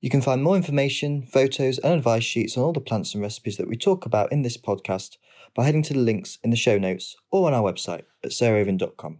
You can find more information, photos, and advice sheets on all the plants and recipes that we talk about in this podcast by heading to the links in the show notes or on our website at sarahraven.com.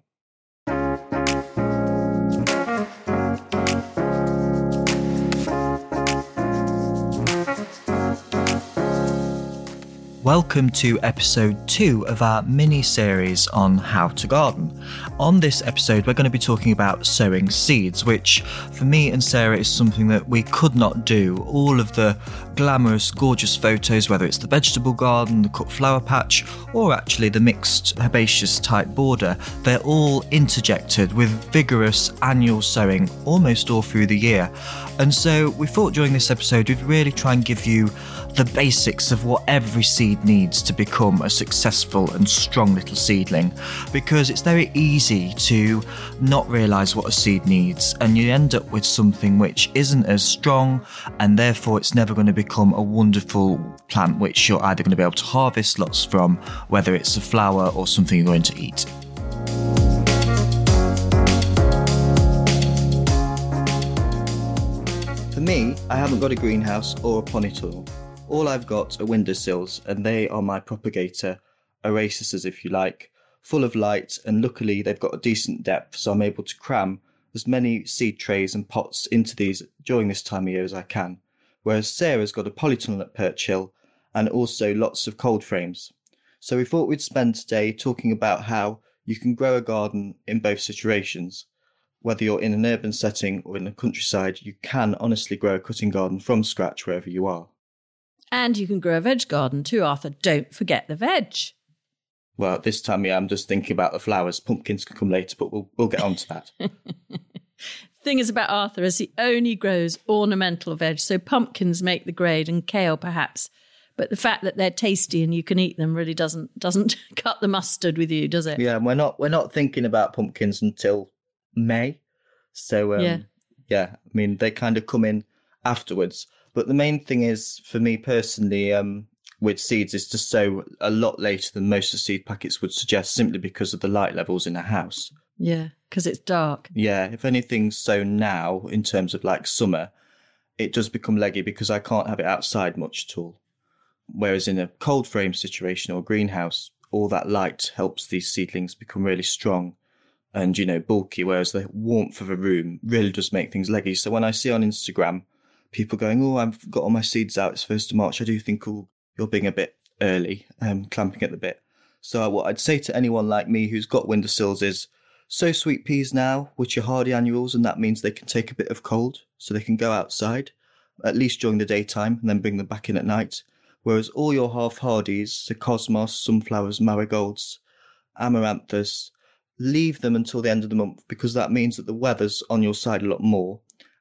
Welcome to episode two of our mini series on how to garden. On this episode, we're going to be talking about sowing seeds, which for me and Sarah is something that we could not do. All of the glamorous, gorgeous photos, whether it's the vegetable garden, the cut flower patch, or actually the mixed herbaceous type border, they're all interjected with vigorous annual sowing almost all through the year. And so we thought during this episode we'd really try and give you the basics of what every seed needs to become a successful and strong little seedling because it's very easy to not realize what a seed needs and you end up with something which isn't as strong and therefore it's never going to become a wonderful plant which you're either going to be able to harvest lots from whether it's a flower or something you're going to eat. For me, I haven't got a greenhouse or a polytunnel all I've got are windowsills, and they are my propagator oases, if you like, full of light, and luckily they've got a decent depth, so I'm able to cram as many seed trays and pots into these during this time of year as I can. Whereas Sarah's got a polytunnel at Perch Hill and also lots of cold frames. So we thought we'd spend today talking about how you can grow a garden in both situations. Whether you're in an urban setting or in the countryside, you can honestly grow a cutting garden from scratch wherever you are. And you can grow a veg garden too, Arthur. Don't forget the veg. Well, this time, yeah, I'm just thinking about the flowers. Pumpkins can come later, but we'll we'll get on to that. Thing is about Arthur is he only grows ornamental veg, so pumpkins make the grade and kale perhaps. But the fact that they're tasty and you can eat them really doesn't doesn't cut the mustard with you, does it? Yeah, we're not we're not thinking about pumpkins until May. So um, yeah. yeah, I mean they kind of come in afterwards. But the main thing is, for me personally, um, with seeds, is to sow a lot later than most of the seed packets would suggest, simply because of the light levels in a house. Yeah, because it's dark. Yeah, if anything's sown now in terms of like summer, it does become leggy because I can't have it outside much at all. Whereas in a cold frame situation or greenhouse, all that light helps these seedlings become really strong and you know bulky. Whereas the warmth of a room really does make things leggy. So when I see on Instagram people going, "Oh, I've got all my seeds out. It's first of March." I do think, "Oh, you're being a bit early, um, clamping at the bit." So what I'd say to anyone like me who's got windowsills is, sow sweet peas now, which are hardy annuals, and that means they can take a bit of cold, so they can go outside, at least during the daytime, and then bring them back in at night. Whereas all your half hardies, the cosmos, sunflowers, marigolds, amaranthus, leave them until the end of the month because that means that the weather's on your side a lot more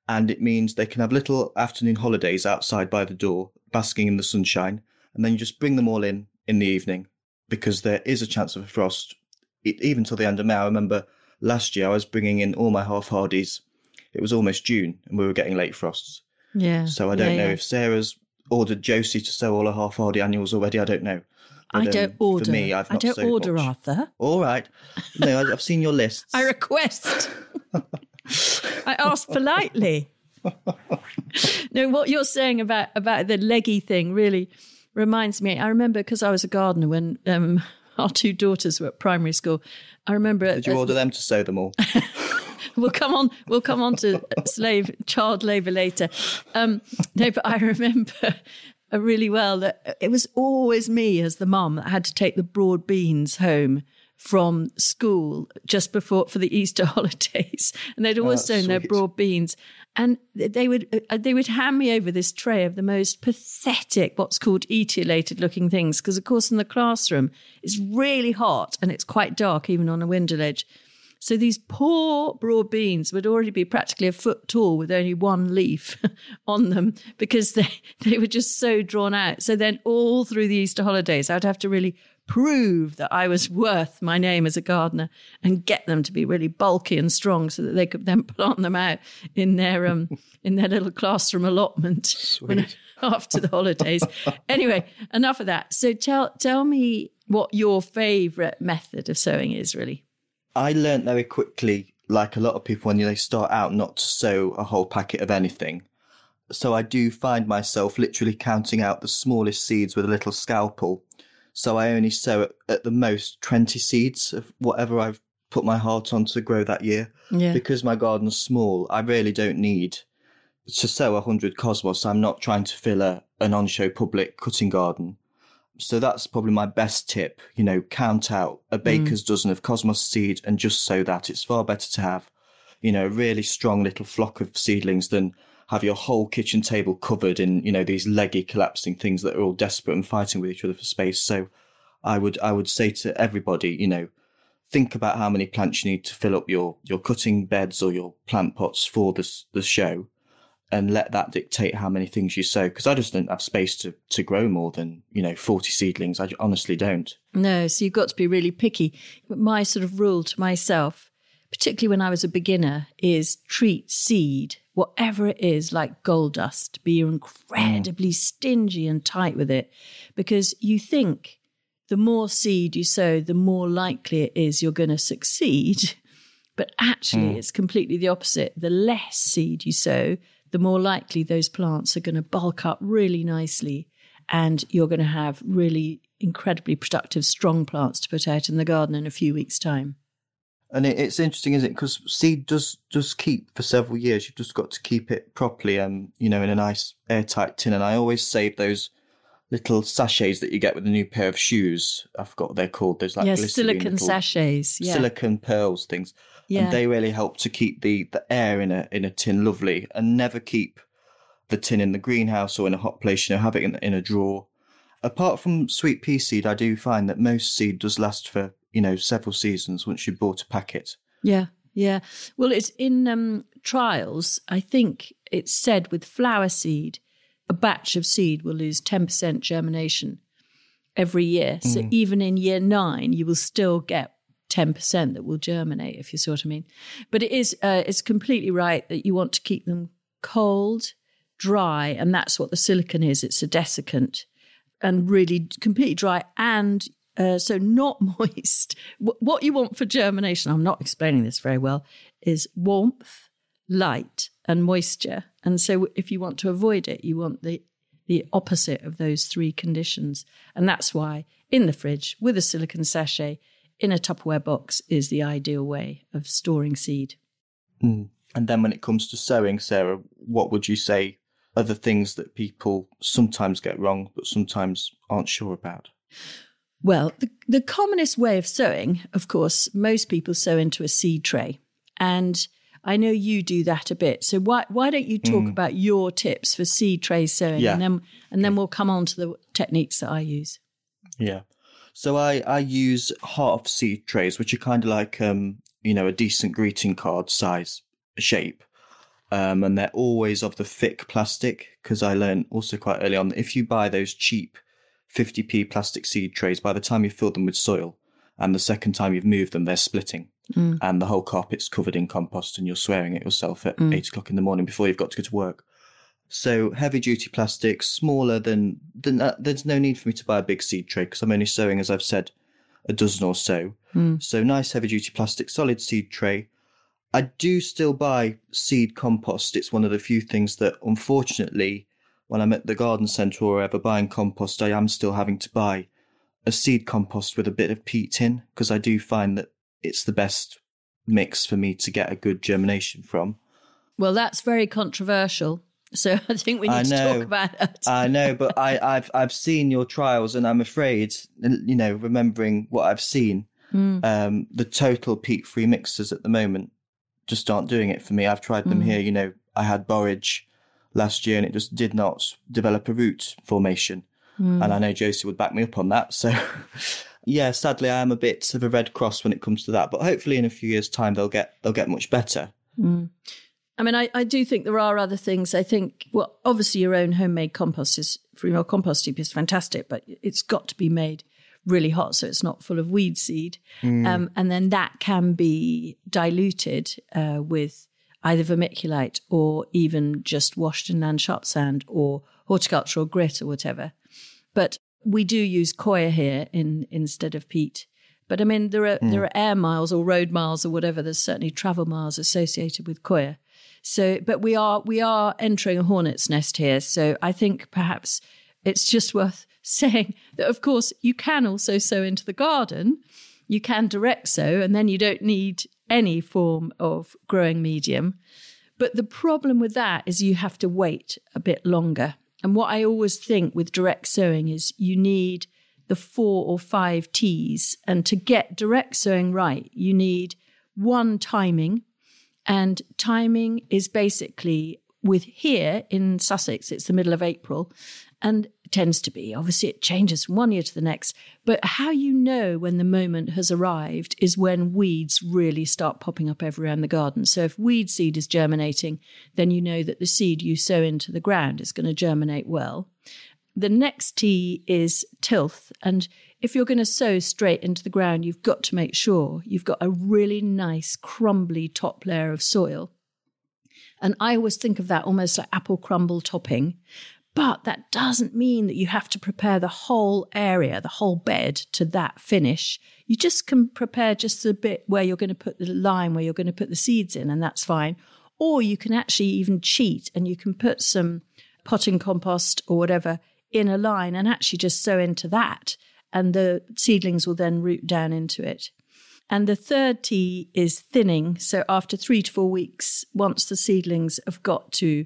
and it means they can have little afternoon holidays outside by the door, basking in the sunshine, and then you just bring them all in in the evening because there is a chance of a frost even till the end of May. I remember last year I was bringing in all my half hardies. It was almost June and we were getting late frosts. Yeah. So I don't yeah, know yeah. if Sarah's ordered Josie to sow all her half hardy annuals already. I don't know. But, I don't um, order. For me, I've I don't order, much. Arthur. All right. No, I've seen your lists. I request. I asked politely. no, what you're saying about about the leggy thing really reminds me. I remember because I was a gardener when um, our two daughters were at primary school. I remember. Did you order them to sow them all? we'll come on. We'll come on to slave child labour later. Um, no, but I remember really well that it was always me as the mum that had to take the broad beans home from school just before for the Easter holidays, and they'd always oh, sown their broad beans, and they would uh, they would hand me over this tray of the most pathetic, what's called etiolated looking things, because of course in the classroom it's really hot and it's quite dark even on a window ledge. So these poor broad beans would already be practically a foot tall with only one leaf on them because they, they were just so drawn out. So then all through the Easter holidays, I'd have to really prove that I was worth my name as a gardener and get them to be really bulky and strong so that they could then plant them out in their um in their little classroom allotment when, after the holidays. anyway, enough of that. So tell tell me what your favorite method of sowing is really. I learned very quickly, like a lot of people, when they start out, not to sow a whole packet of anything. So I do find myself literally counting out the smallest seeds with a little scalpel. So I only sow at, at the most 20 seeds of whatever I've put my heart on to grow that year. Yeah. Because my garden's small, I really don't need to sow 100 cosmos. I'm not trying to fill a, an on show public cutting garden. So that's probably my best tip. You know, count out a mm. baker's dozen of cosmos seed and just sow that. It's far better to have, you know, a really strong little flock of seedlings than have your whole kitchen table covered in, you know, these leggy collapsing things that are all desperate and fighting with each other for space. So I would I would say to everybody, you know, think about how many plants you need to fill up your your cutting beds or your plant pots for this the show and let that dictate how many things you sow because i just don't have space to to grow more than you know 40 seedlings i honestly don't No, so you've got to be really picky. My sort of rule to myself, particularly when I was a beginner, is treat seed, whatever it is, like gold dust. Be mm. incredibly stingy and tight with it because you think the more seed you sow, the more likely it is you're going to succeed. But actually, mm. it's completely the opposite. The less seed you sow, the more likely those plants are going to bulk up really nicely and you're going to have really incredibly productive, strong plants to put out in the garden in a few weeks' time. And it, it's interesting isn't it because seed does does keep for several years you've just got to keep it properly um you know in a nice airtight tin and i always save those little sachets that you get with a new pair of shoes i forgot what they're called those like glycerine silicon sachets. Yeah. silicon pearls things yeah. and they really help to keep the the air in a in a tin lovely and never keep the tin in the greenhouse or in a hot place you know have it in, in a drawer apart from sweet pea seed i do find that most seed does last for you know several seasons once you've bought a packet Yeah, yeah. Well, it's in um, trials. I think it's said with flower seed, a batch of seed will lose 10% germination every year. So even in year nine, you will still get 10% that will germinate, if you see what I mean. But it is, uh, it's completely right that you want to keep them cold, dry, and that's what the silicon is. It's a desiccant and really completely dry and uh, so not moist. Wh- What you want for germination, I'm not explaining this very well, is warmth, light, and moisture. And so if you want to avoid it, you want the the opposite of those three conditions. And that's why in the fridge with a silicon sachet in a Tupperware box is the ideal way of storing seed. Mm. And then when it comes to sowing, Sarah, what would you say are the things that people sometimes get wrong, but sometimes aren't sure about? Well, the, the commonest way of sowing, of course, most people sow into a seed tray. And I know you do that a bit. So why why don't you talk about your tips for seed tray sowing Yeah. and then and then we'll come on to the techniques that I use. Yeah. So I, I use half seed trays, which are kind of like, um, you know, a decent greeting card size shape. Um, and they're always of the thick plastic because I learned also quite early on that if you buy those cheap 50p plastic seed trays, by the time you fill them with soil and the second time you've moved them, they're splitting mm. and the whole carpet's covered in compost and you're swearing at yourself at mm. eight o'clock in the morning before you've got to go to work. So heavy duty plastic, smaller than, than uh, there's no need for me to buy a big seed tray because I'm only sowing, as I've said, a dozen or so. Mm. So nice heavy duty plastic, solid seed tray. I do still buy seed compost. It's one of the few things that, unfortunately, when I'm at the garden centre or ever buying compost, I am still having to buy a seed compost with a bit of peat in because I do find that it's the best mix for me to get a good germination from. Well, that's very controversial. So I think we need to talk about that. I know, but I, I've I've seen your trials, and I'm afraid, you know, remembering what I've seen, um, the total peat-free mixers at the moment just aren't doing it for me. I've tried them here. You know, I had borage last year, and it just did not develop a root formation. And I know Josie would back me up on that. So, yeah, sadly, I am a bit of a red cross when it comes to that. But hopefully, in a few years' time, they'll get they'll get much better. I mean, I, I do think there are other things. I think, well, obviously, your own homemade compost is free meal compost heap is fantastic, but it's got to be made really hot so it's not full of weed seed. Um, and then that can be diluted uh, with either vermiculite or even just washed in land sharp sand or horticultural grit or whatever. But we do use coir here in instead of peat. But I mean, there are hmm. there are air miles or road miles or whatever. There's certainly travel miles associated with coir. So, but we are we are entering a hornet's nest here. So I think perhaps it's just worth saying that, of course, you can also sow into the garden. You can direct sow, and then you don't need any form of growing medium. But the problem with that is you have to wait a bit longer. And what I always think with direct sowing is you need the four or five T's. And to get direct sowing right, you need one timing. And timing is basically with here in Sussex, it's the middle of April and tends to be. Obviously, it changes from one year to the next. But how you know when the moment has arrived is when weeds really start popping up everywhere in the garden. So if weed seed is germinating, then you know that the seed you sow into the ground is going to germinate well. The next T is tilth. And if you're going to sow straight into the ground, you've got to make sure you've got a really nice, crumbly top layer of soil. And I always think of that almost like apple crumble topping. But that doesn't mean that you have to prepare the whole area, the whole bed to that finish. You just can prepare just a bit where you're going to put the line, where you're going to put the seeds in, and that's fine. Or you can actually even cheat and you can put some potting compost or whatever in a line and actually just sow into that. And the seedlings will then root down into it. And the third T is thinning. So after three to four weeks, once the seedlings have got to,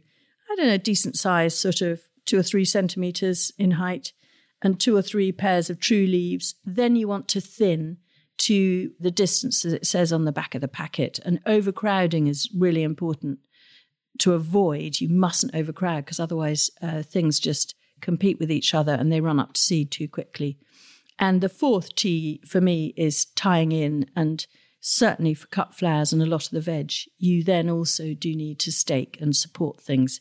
I don't know, decent size, sort of two or three centimeters in height, and two or three pairs of true leaves. Then you want to thin to the distance that it says on the back of the packet. And overcrowding is really important to avoid. You mustn't overcrowd because otherwise uh, things just compete with each other and they run up to seed too quickly. And the fourth T for me is tying in and certainly for cut flowers and a lot of the veg, you then also do need to stake and support things.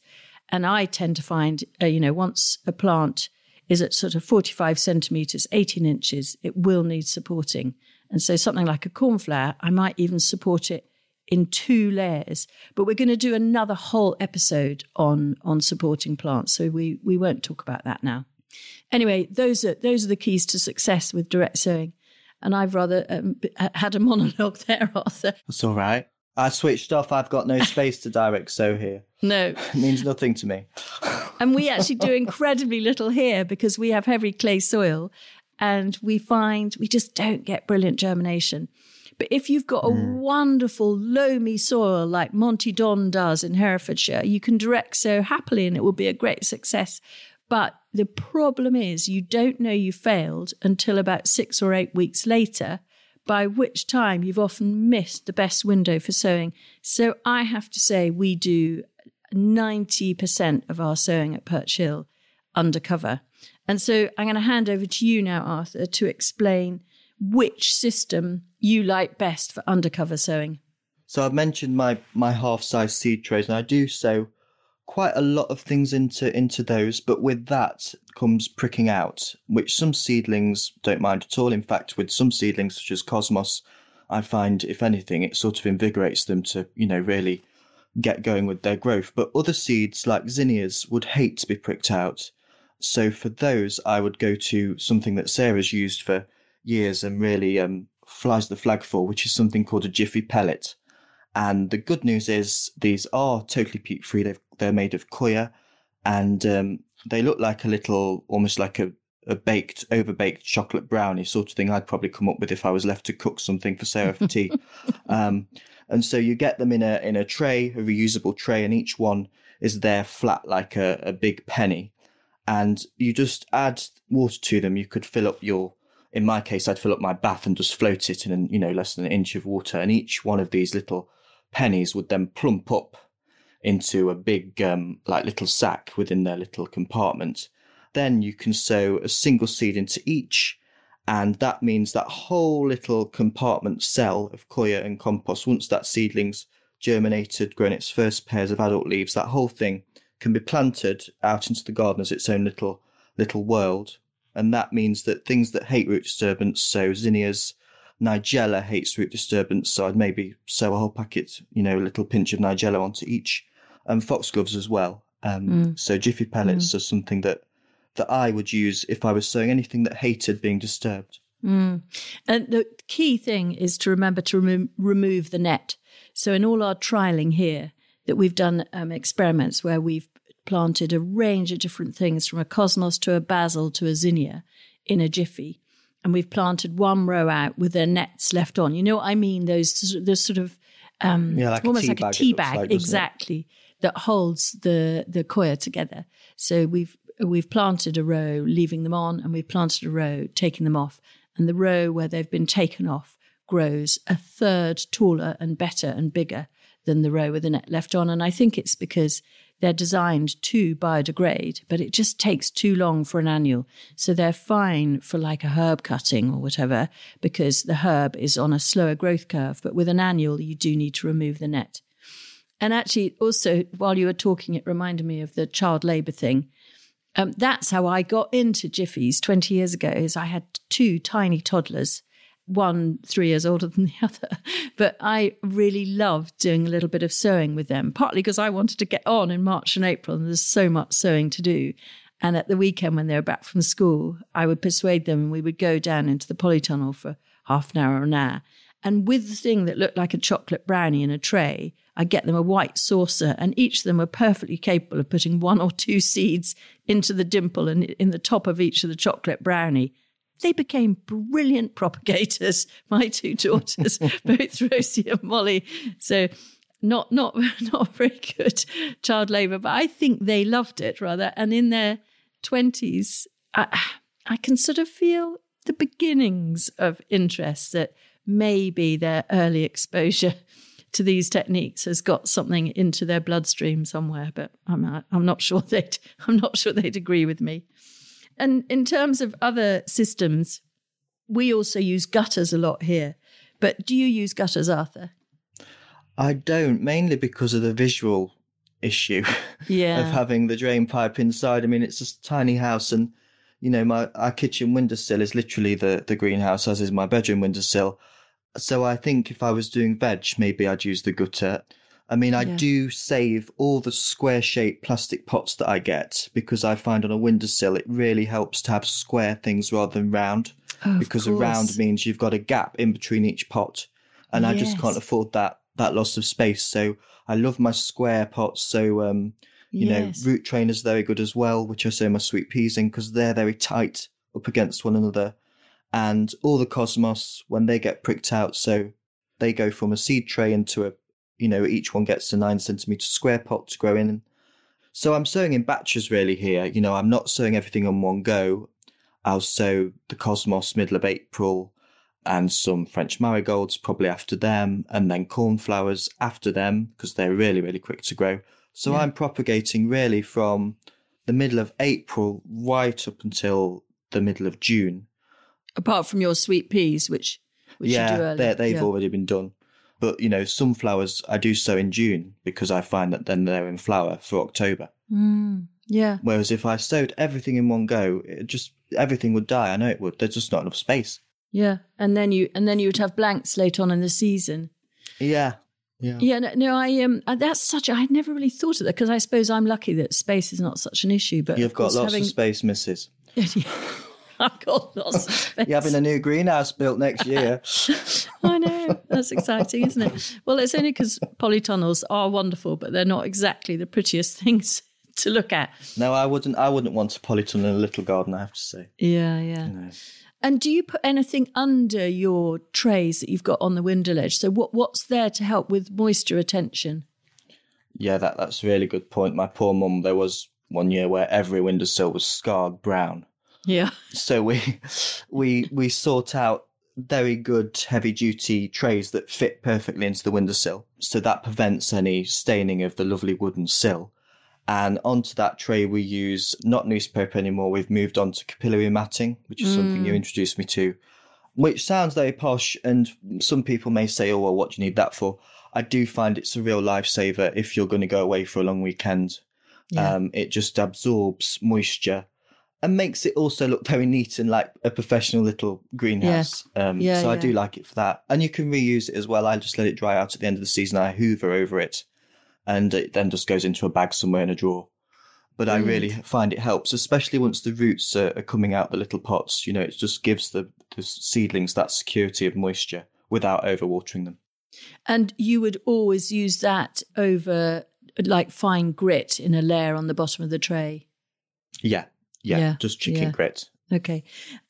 And I tend to find, uh, you know, once a plant is at sort of 45 centimeters, 18 inches, it will need supporting. And so something like a cornflower, I might even support it in two layers. But we're going to do another whole episode on on supporting plants, so we we won't talk about that now. Anyway, those are those are the keys to success with direct sowing. And I've rather um, had a monologue there, Arthur. That's all right. I switched off. I've got no space to direct sow here. No. It means nothing to me. and we actually do incredibly little here because we have heavy clay soil and we find we just don't get brilliant germination. But if you've got a mm. wonderful loamy soil like Monty Don does in Herefordshire, you can direct sow happily and it will be a great success. But the problem is you don't know you failed until about six or eight weeks later by which time you've often missed the best window for sowing. So I have to say, we do 90% of our sowing at Perch Hill undercover. And so I'm going to hand over to you now, Arthur, to explain which system you like best for undercover sowing. So I've mentioned my, my half size seed trays, and I do sow quite a lot of things into into those, but with that comes pricking out, which some seedlings don't mind at all. In fact, with some seedlings such as Cosmos, I find if anything, it sort of invigorates them to, you know, really get going with their growth. But other seeds like zinnias would hate to be pricked out. So for those, I would go to something that Sarah's used for years and really um, flies the flag for, which is something called a Jiffy pellet. And the good news is these are totally peat free. They've they're made of coir, and um, they look like a little, almost like a, a baked, over baked chocolate brownie sort of thing. I'd probably come up with if I was left to cook something for Sarah for tea. um, and so you get them in a in a tray, a reusable tray, and each one is there flat like a, a big penny. And you just add water to them. You could fill up your in my case, I'd fill up my bath and just float it in, you know, less than an inch of water. And each one of these little pennies would then plump up into a big, um, like little sack within their little compartment. Then you can sow a single seed into each. And that means that whole little compartment cell of coir and compost, once that seedling's germinated, grown its first pairs of adult leaves, that whole thing can be planted out into the garden as its own little little world. And that means that things that hate root disturbance, so zinnias, Nigella hates root disturbance, so I'd maybe sow a whole packet, you know, a little pinch of Nigella onto each and foxgloves as well. Um, mm. So jiffy pellets mm. are something that that I would use if I was sowing anything that hated being disturbed. Mm. And the key thing is to remember to remo- remove the net. So in all our trialing here, that we've done um, experiments where we've planted a range of different things from a cosmos to a basil to a zinnia in a jiffy. And we've planted one row out with their nets left on. You know what I mean? Those, those sort of um, Yeah, like almost tea like a tea bag, like, doesn't it? That holds the the coir together. So we've we've planted a row, leaving them on, and we've planted a row, taking them off. And the row where they've been taken off grows a third taller and better and bigger than the row with the net left on. And I think it's because they're designed to biodegrade, but it just takes too long for an annual. So they're fine for like a herb cutting or whatever, because the herb is on a slower growth curve. But with an annual, you do need to remove the net. And actually, also, while you were talking, it reminded me of the child labour thing. Um, that's how I got into Jiffy's 20 years ago. Is I had two tiny toddlers, one three years older than the other, but I really loved doing a little bit of sowing with them. Partly because I wanted to get on in March and April, and there's so much sowing to do. And at the weekend when they were back from school, I would persuade them, and we would go down into the polytunnel for half an hour or an hour. And with the thing that looked like a chocolate brownie in a tray, I'd get them a white saucer, and each of them were perfectly capable of putting one or two seeds into the dimple and in the top of each of the chocolate brownie. They became brilliant propagators, my two daughters, both Rosie and Molly. So not not not very good child labour, but I think they loved it rather. And in their twenties, I, I can sort of feel the beginnings of interest that maybe their early exposure to these techniques has got something into their bloodstream somewhere. But I'm not, I'm not sure they'd I'm not sure they'd agree with me. And in terms of other systems, we also use gutters a lot here. But do you use gutters, Arthur? I don't, mainly because of the visual issue Yeah. of having the drain pipe inside. I mean, it's a tiny house, and you know, my our kitchen windowsill is literally the the greenhouse, as is my bedroom windowsill. So I think if I was doing veg, maybe I'd use the gutter. I mean, I Yeah. do save all the square shaped plastic pots that I get because I find on a windowsill it really helps to have square things rather than round Oh, because a round means you've got a gap in between each pot, and I just can't afford that that loss of space. So I love my square pots. So um, you Yes. know, root trainer's are very good as well, which I sow my sweet peas in because they're very tight up against one another. And all the cosmos when they get pricked out, so they go from a seed tray into a, you know, each one gets a nine centimeter square pot to grow in. So I'm sowing in batches really here. You know, I'm not sowing everything on one go. I'll sow the cosmos middle of April and some French marigolds probably after them, and then cornflowers after them because they're really, really quick to grow. So Yeah. I'm propagating really from the middle of April right up until the middle of June. Apart from your sweet peas, which which you do yeah, early. they're- they've yeah. already been done. But you know, sunflowers I do sow in June because I find that then they're in flower for October. Mm, yeah. Whereas if I sowed everything in one go, it just everything would die. I know it would. There's just not enough space. Yeah. And then you and then you would have blanks late on in the season. Yeah, yeah. Yeah, no, no I um that's such I'd never really thought of that because I suppose I'm lucky that space is not such an issue. But You've got course lots having, of space, Mrs. I've got lots of space. You're having a new greenhouse built next year. I know. That's exciting, isn't it? Well, it's only because polytunnels are wonderful, but they're not exactly the prettiest things to look at. no, I wouldn't. I wouldn't want a polytunnel in a little garden. I have to say. Yeah, yeah. And do you put anything under your trays that you've got on the window ledge? So what what's there to help with moisture retention? Yeah, that that's a really good point. My poor mum. There was one year where every windowsill was scarred brown. Yeah. So we we we sort out very good heavy duty trays that fit perfectly into the windowsill. So that prevents any staining of the lovely wooden sill. And onto that tray we use not newspaper anymore. We've moved on to capillary matting, which is something you introduced me to. Which sounds very posh, and some people may say, "Oh, well, what do you need that for?" I do find it's a real lifesaver if you're going to go away for a long weekend. Yeah. Um, it just absorbs moisture and makes it also look very neat and like a professional little greenhouse. Um, Yeah, so I do like it for that. And you can reuse it as well. I just let it dry out at the end of the season. I hoover over it and it then just goes into a bag somewhere in a drawer. But I really find it helps, especially once the roots are, are coming out the little pots. You know, it just gives the, the seedlings that security of moisture without overwatering them. And you would always use that over like fine grit in a layer on the bottom of the tray. Yeah, yeah, Yeah, just chicken yeah. grit. Okay.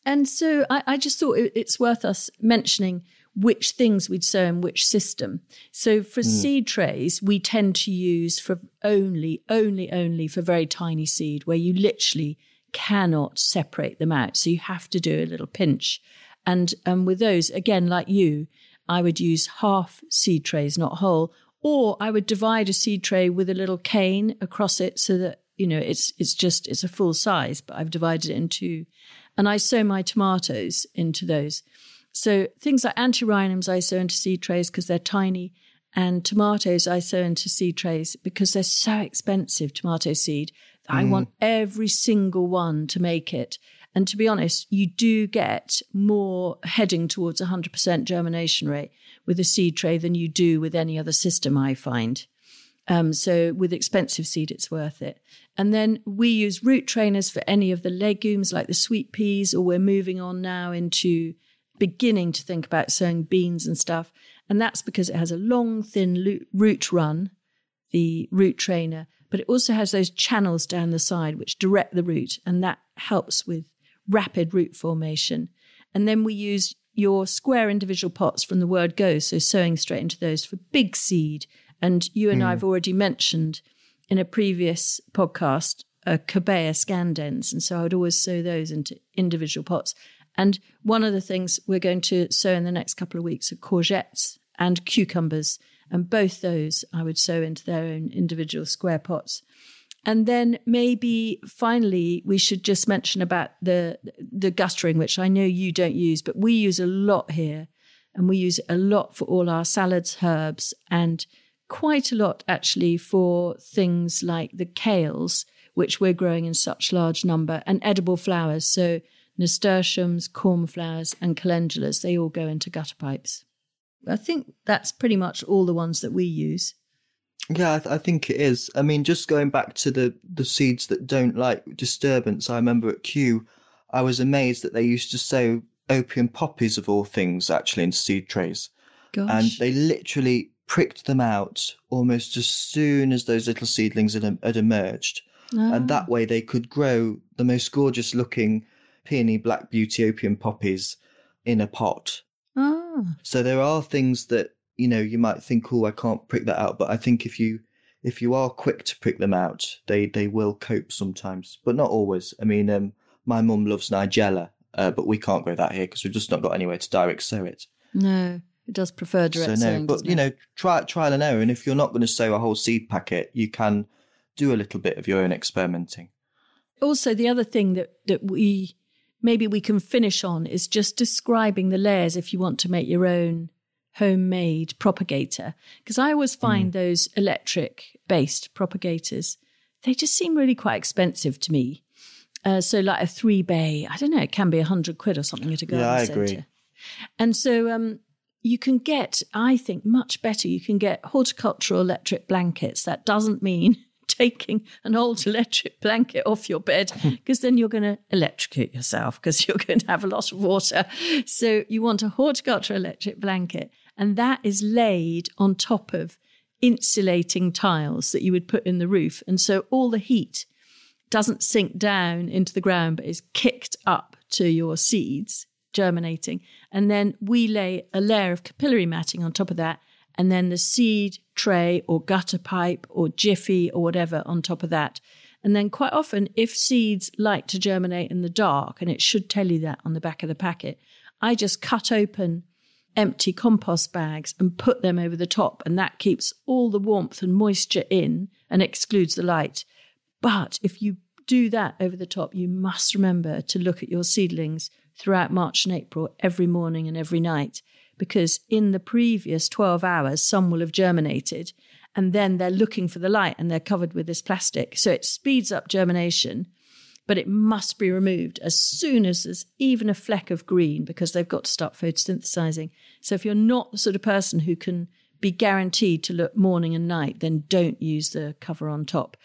And so I, I just thought it, it's worth us mentioning which things we'd sow in which system. So for seed trays, we tend to use for only, only, only for very tiny seed where you literally cannot separate them out. So you have to do a little pinch. And um, with those, again, like you, I would use half seed trays, not whole, or I would divide a seed tray with a little cane across it so that you know it's it's just it's a full size, but I've divided it in two, and I sow my tomatoes into those. So things like antirrhinums I sow into seed trays because they're tiny, and tomatoes I sow into seed trays because they're so expensive. Tomato seed, that I mm. want every single one to make it. And to be honest, you do get more heading towards 100% germination rate with a seed tray than you do with any other system, I find. Um, so with expensive seed, it's worth it. And then we use root trainers for any of the legumes like the sweet peas, or we're moving on now into beginning to think about sowing beans and stuff. And that's because it has a long, thin root run, the root trainer, but it also has those channels down the side which direct the root, and that helps with rapid root formation. And then we use your square individual pots from the word go, so sowing straight into those for big seed. And you and I've hmm. already mentioned in a previous podcast a Cobaea scandens, and so I would always sow those into individual pots. And one of the things we're going to sow in the next couple of weeks are courgettes and cucumbers, and both those I would sow into their own individual square pots. And then maybe finally we should just mention about the the guttering, which I know you don't use, but we use a lot here, and we use it a lot for all our salads, herbs, and quite a lot actually for things like the kales, which we're growing in such large number, and edible flowers. So nasturtiums, cornflowers, and calendulas, they all go into gutter pipes. I think that's pretty much all the ones that we use. Yeah, I, th- I think it is. I mean, just going back to the the seeds that don't like disturbance. I remember at Kew, I was amazed that they used to sow opium poppies of all things actually in seed trays, Gosh. and they literally pricked them out almost as soon as those little seedlings had, had emerged, Ah. and that way they could grow the most gorgeous looking peony black beauty opium poppies in a pot. Ah. So there are things that you know you might think, oh, I can't prick that out, but I think if you if you are quick to prick them out, they they will cope sometimes, but not always. I mean, um, my mum loves Nigella, uh, but we can't grow that here because we've just not got anywhere to direct sow it. No, does prefer direct sow no, sowing. but you know, try trial and error, and if you're not going to sow a whole seed packet, you can do a little bit of your own experimenting. also the other thing that that we maybe we can finish on is just describing the layers if you want to make your own homemade propagator because i always find those electric based propagators they just seem really quite expensive to me uh, so like a three bay i don't know it can be a hundred quid or something at a garden Yeah, I centre agree. and so um, you can get, I think, much better. You can get horticultural electric blankets. That doesn't mean taking an old electric blanket off your bed hmm. because then you're going to electrocute yourself because you're going to have a lot of water. So you want a horticultural electric blanket, and that is laid on top of insulating tiles that you would put in the roof. And so all the heat doesn't sink down into the ground, but is kicked up to your seeds germinating. And then we lay a layer of capillary matting on top of that, and then the seed tray or gutter pipe or jiffy or whatever on top of that. And then quite often, if seeds like to germinate in the dark, and it should tell you that on the back of the packet, I just cut open empty compost bags and put them over the top, and that keeps all the warmth and moisture in and excludes the light. But if you do that over the top, you must remember to look at your seedlings throughout March and April every morning and every night, because in the previous 12 hours, some will have germinated and then they're looking for the light and they're covered with this plastic. So it speeds up germination, but it must be removed as soon as there's even a fleck of green because they've got to start photosynthesizing. So if you're not the sort of person who can be guaranteed to look morning and night, then don't use the cover on top.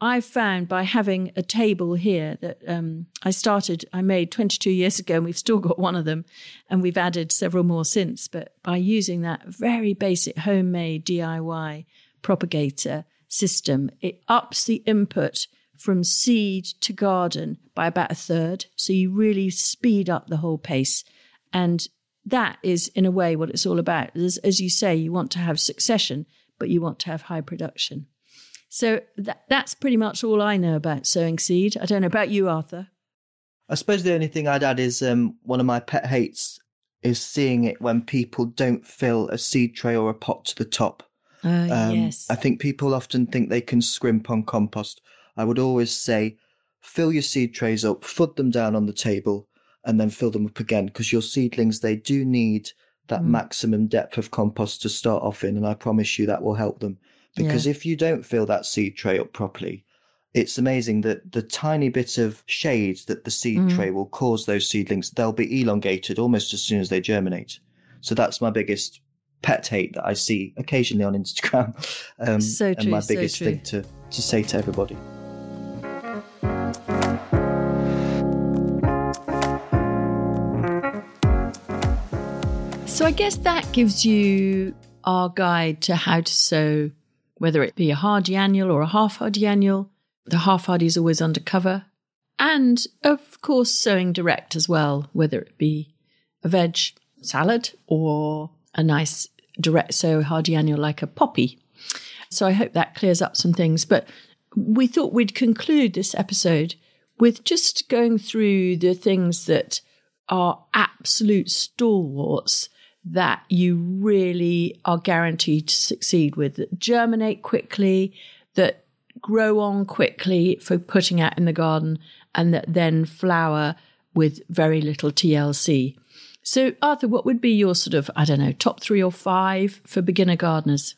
I've found by having a table here that um, I started, I made 22 years ago, and we've still got one of them, and we've added several more since. But by using that very basic homemade DIY propagator, system. It ups the input from seed to garden by about a third. So you really speed up the whole pace. And that is, in a way, what it's all about. As, as you say, you want to have succession, but you want to have high production. So that, that's pretty much all I know about sowing seed. I don't know about you, Arthur. I suppose the only thing I'd add is um, one of my pet hates is seeing it when people don't fill a seed tray or a pot to the top. Uh, um, yes. I think people often think they can scrimp on compost. I would always say, fill your seed trays up, foot them down on the table, and then fill them up again because your seedlings they do need that mm. maximum depth of compost to start off in, and I promise you that will help them. Because yeah. if you don't fill that seed tray up properly, it's amazing that the tiny bit of shade that the seed mm. tray will cause those seedlings, they'll be elongated almost as soon as they germinate. So that's my biggest pet hate that I see occasionally on Instagram. Um, so true, and my biggest so thing to, to say to everybody. So I guess that gives you our guide to how to sow, whether it be a hardy annual or a half hardy annual. The half hardy is always undercover. And of course, sowing direct as well, whether it be a veg salad or a nice direct sow hardy annual like a poppy. So I hope that clears up some things. But we thought we'd conclude this episode with just going through the things that are absolute stalwarts that you really are guaranteed to succeed with, that germinate quickly, that grow on quickly for putting out in the garden, and that then flower with very little TLC. So, Arthur, what would be your sort of, I don't know, top three or five for beginner gardeners?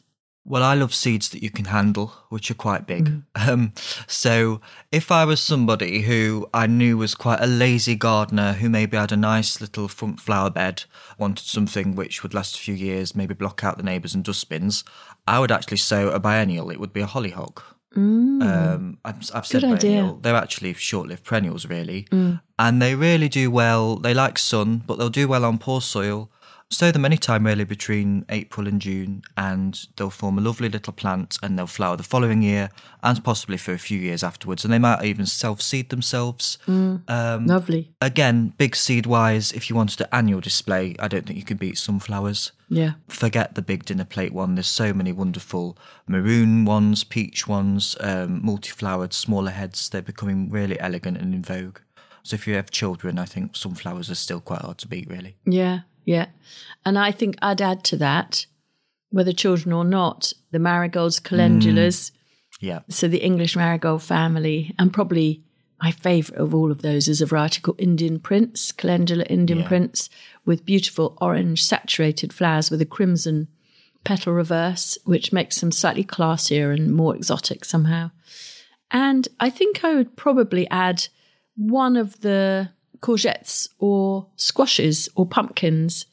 Well, I love seeds that you can handle, which are quite big. Mm. Um, so, if I was somebody who I knew was quite a lazy gardener who maybe had a nice little front flower bed, wanted something which would last a few years, maybe block out the neighbours and dustbins, I would actually sow a biennial. It would be a hollyhock. Mm. Um, I've, I've said Good biennial. Idea. They're actually short-lived perennials, really, mm. and they really do well. They like sun, but they'll do well on poor soil. Sow them anytime really between April and June, and they'll form a lovely little plant and they'll flower the following year and possibly for a few years afterwards. And they might even self seed themselves. Mm, um, lovely. Again, big seed wise, if you wanted an annual display, I don't think you could beat sunflowers. Yeah. Forget the big dinner plate one. There's so many wonderful maroon ones, peach ones, um, multi flowered, smaller heads. They're becoming really elegant and in vogue. So if you have children, I think sunflowers are still quite hard to beat, really. Yeah, yeah. And I think I'd add to that, whether children or not, the marigolds, calendulas. Mm. Yeah. So the English marigold family, and probably my favourite of all of those is a variety called Indian Prince, calendula Indian yeah. Prince, with beautiful orange saturated flowers with a crimson petal reverse, which makes them slightly classier and more exotic somehow. And I think I would probably add one of the courgettes or squashes or pumpkins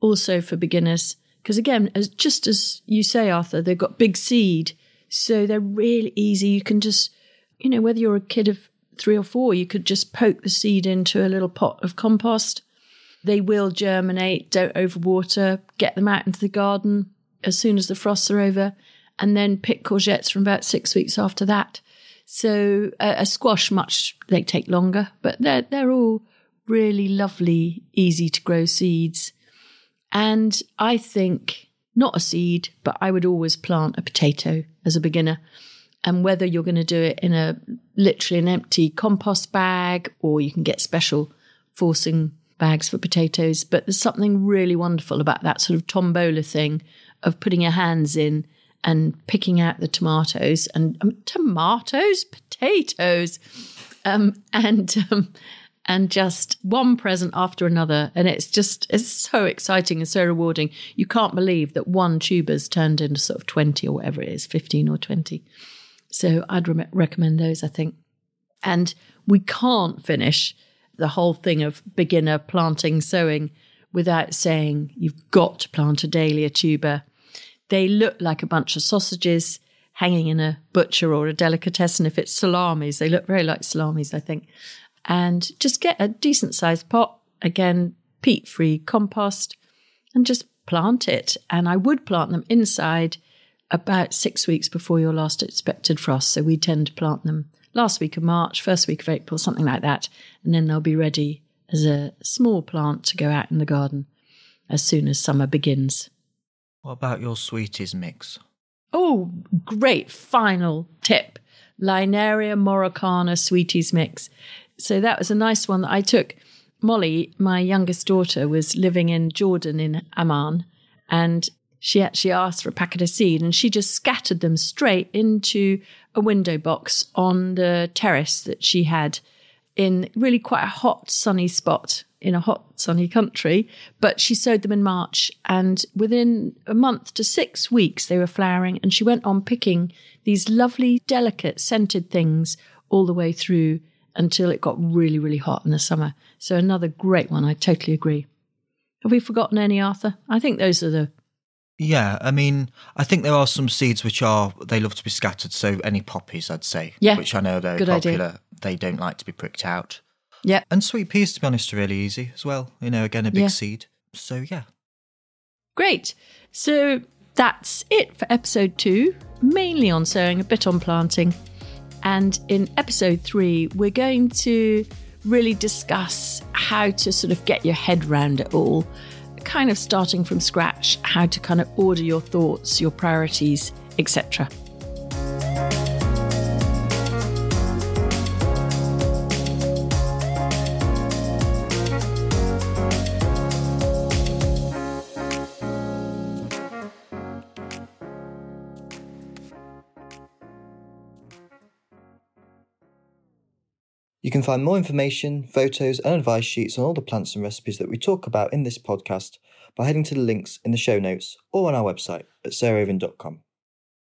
also for beginners. Because again, as just as you say, Arthur, they've got big seed, so they're really easy. You can just, you know, whether you're a kid of three or four, you could just poke the seed into a little pot of compost. They will germinate. Don't overwater. Get them out into the garden as soon as the frosts are over, and then pick courgettes from about six weeks after that. So a, a squash, much they take longer, but they're they're all really lovely, easy to grow seeds. And I think not a seed, but I would always plant a potato as a beginner. And whether you're going to do it in a literally an empty compost bag or you can get special forcing bags for potatoes, but there's something really wonderful about that sort of tombola thing of putting your hands in and picking out the tomatoes and um, tomatoes, potatoes, um, and um, and just one present after another. And it's just, it's so exciting and so rewarding. You can't believe that one tuber's turned into sort of 20 or whatever it is, 15 or 20. So I'd re- recommend those, I think. And we can't finish the whole thing of beginner planting, sowing without saying you've got to plant a dahlia tuber. They look like a bunch of sausages hanging in a butcher or a delicatessen. If it's salamis, they look very like salamis, I think and just get a decent sized pot, again, peat free compost, and just plant it. And I would plant them inside about six weeks before your last expected frost. So we tend to plant them last week of March, first week of April, something like that. And then they'll be ready as a small plant to go out in the garden as soon as summer begins. What about your sweeties mix? Oh, great final tip. Linaria maroccana sweeties mix. So that was a nice one that I took. Molly, my youngest daughter, was living in Jordan in Amman, and she actually asked for a packet of seed and she just scattered them straight into a window box on the terrace that she had in really quite a hot, sunny spot in a hot, sunny country. But she sowed them in March, and within a month to six weeks, they were flowering. And she went on picking these lovely, delicate, scented things all the way through until it got really, really hot in the summer. So, another great one. I totally agree. Have we forgotten any, Arthur? I think those are the yeah, I mean, I think there are some seeds which are they love to be scattered. So any poppies, I'd say, yeah, which I know are very Good popular. Idea. They don't like to be pricked out. Yeah, and sweet peas, to be honest, are really easy as well. You know, again, a big yeah. seed. So yeah, great. So that's it for episode two, mainly on sowing, a bit on planting, and in episode three, we're going to really discuss how to sort of get your head round it all kind of starting from scratch, how to kind of order your thoughts, your priorities, etc. You can find more information, photos, and advice sheets on all the plants and recipes that we talk about in this podcast by heading to the links in the show notes or on our website at sarahraven.com.